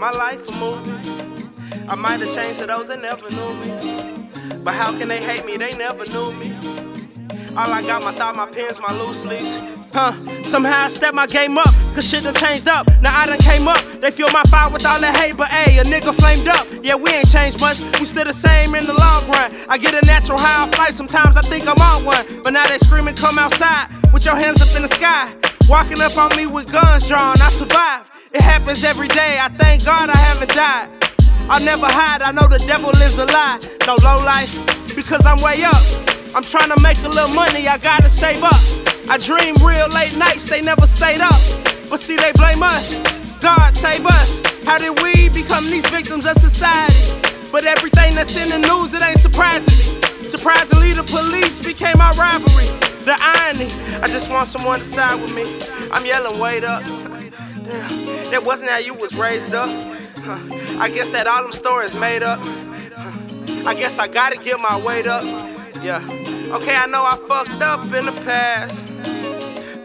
My life a movie. I might have changed to those that never knew me. But how can they hate me? They never knew me. All I got, my thought, my pens, my loose leaves. Huh, somehow I step my game up, cause shit done changed up. Now I done came up, they feel my fire with all that hate, but ayy, a nigga flamed up. Yeah, we ain't changed much, we still the same in the long run. I get a natural high life, sometimes I think I'm on one. But now they screaming, come outside, with your hands up in the sky. Walking up on me with guns drawn, I survive. It happens every day, I thank God I haven't died. I'll never hide, I know the devil is a lie. No low life, because I'm way up. I'm trying to make a little money, I gotta save up. I dream real late nights, they never stayed up. But see, they blame us. God save us. How did we become these victims of society? But everything that's in the news, it ain't surprising me. Surprisingly, the police became our rivalry. The irony, I just want someone to side with me. I'm yelling, wait up. That wasn't how you was raised up. I guess that all them stories made up. I guess I gotta get my weight up. Yeah. Okay, I know I fucked up in the past.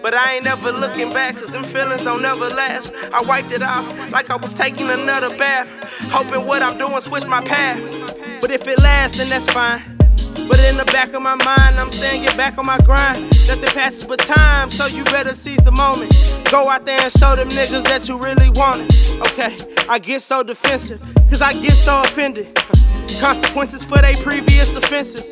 But I ain't never looking back, cause them feelings don't ever last. I wiped it off like I was taking another bath. Hoping what I'm doing switch my path. But if it lasts, then that's fine. But in the back of my mind, I'm saying get back on my grind. Nothing passes but time, so you better seize the moment. Go out there and show them niggas that you really want it. Okay, I get so defensive, cause I get so offended. Consequences for their previous offenses.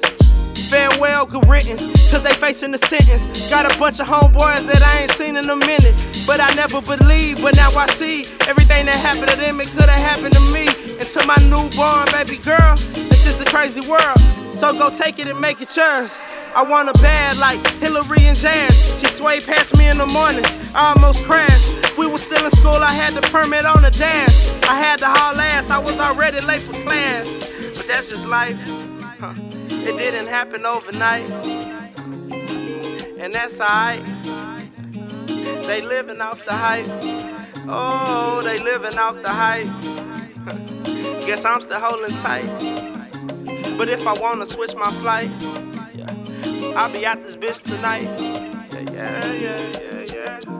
Farewell, good riddance, cause they facing the sentence. Got a bunch of homeboys that I ain't seen in a minute. But I never believed, but now I see everything that happened to them, it could have happened to me. And to my newborn baby girl, it's just a crazy world. So go take it and make it yours. I want a bad like Hillary and Jazz. She swayed past me in the morning. I almost crashed. We were still in school, I had the permit on the dash. I had to haul ass, I was already late for class. But that's just life. Huh. It didn't happen overnight. And that's alright. They living off the hype. Oh, they living off the hype. Guess I'm still holding tight. But if I wanna switch my flight, yeah, I'll be at this bitch tonight. Yeah, yeah, yeah, yeah.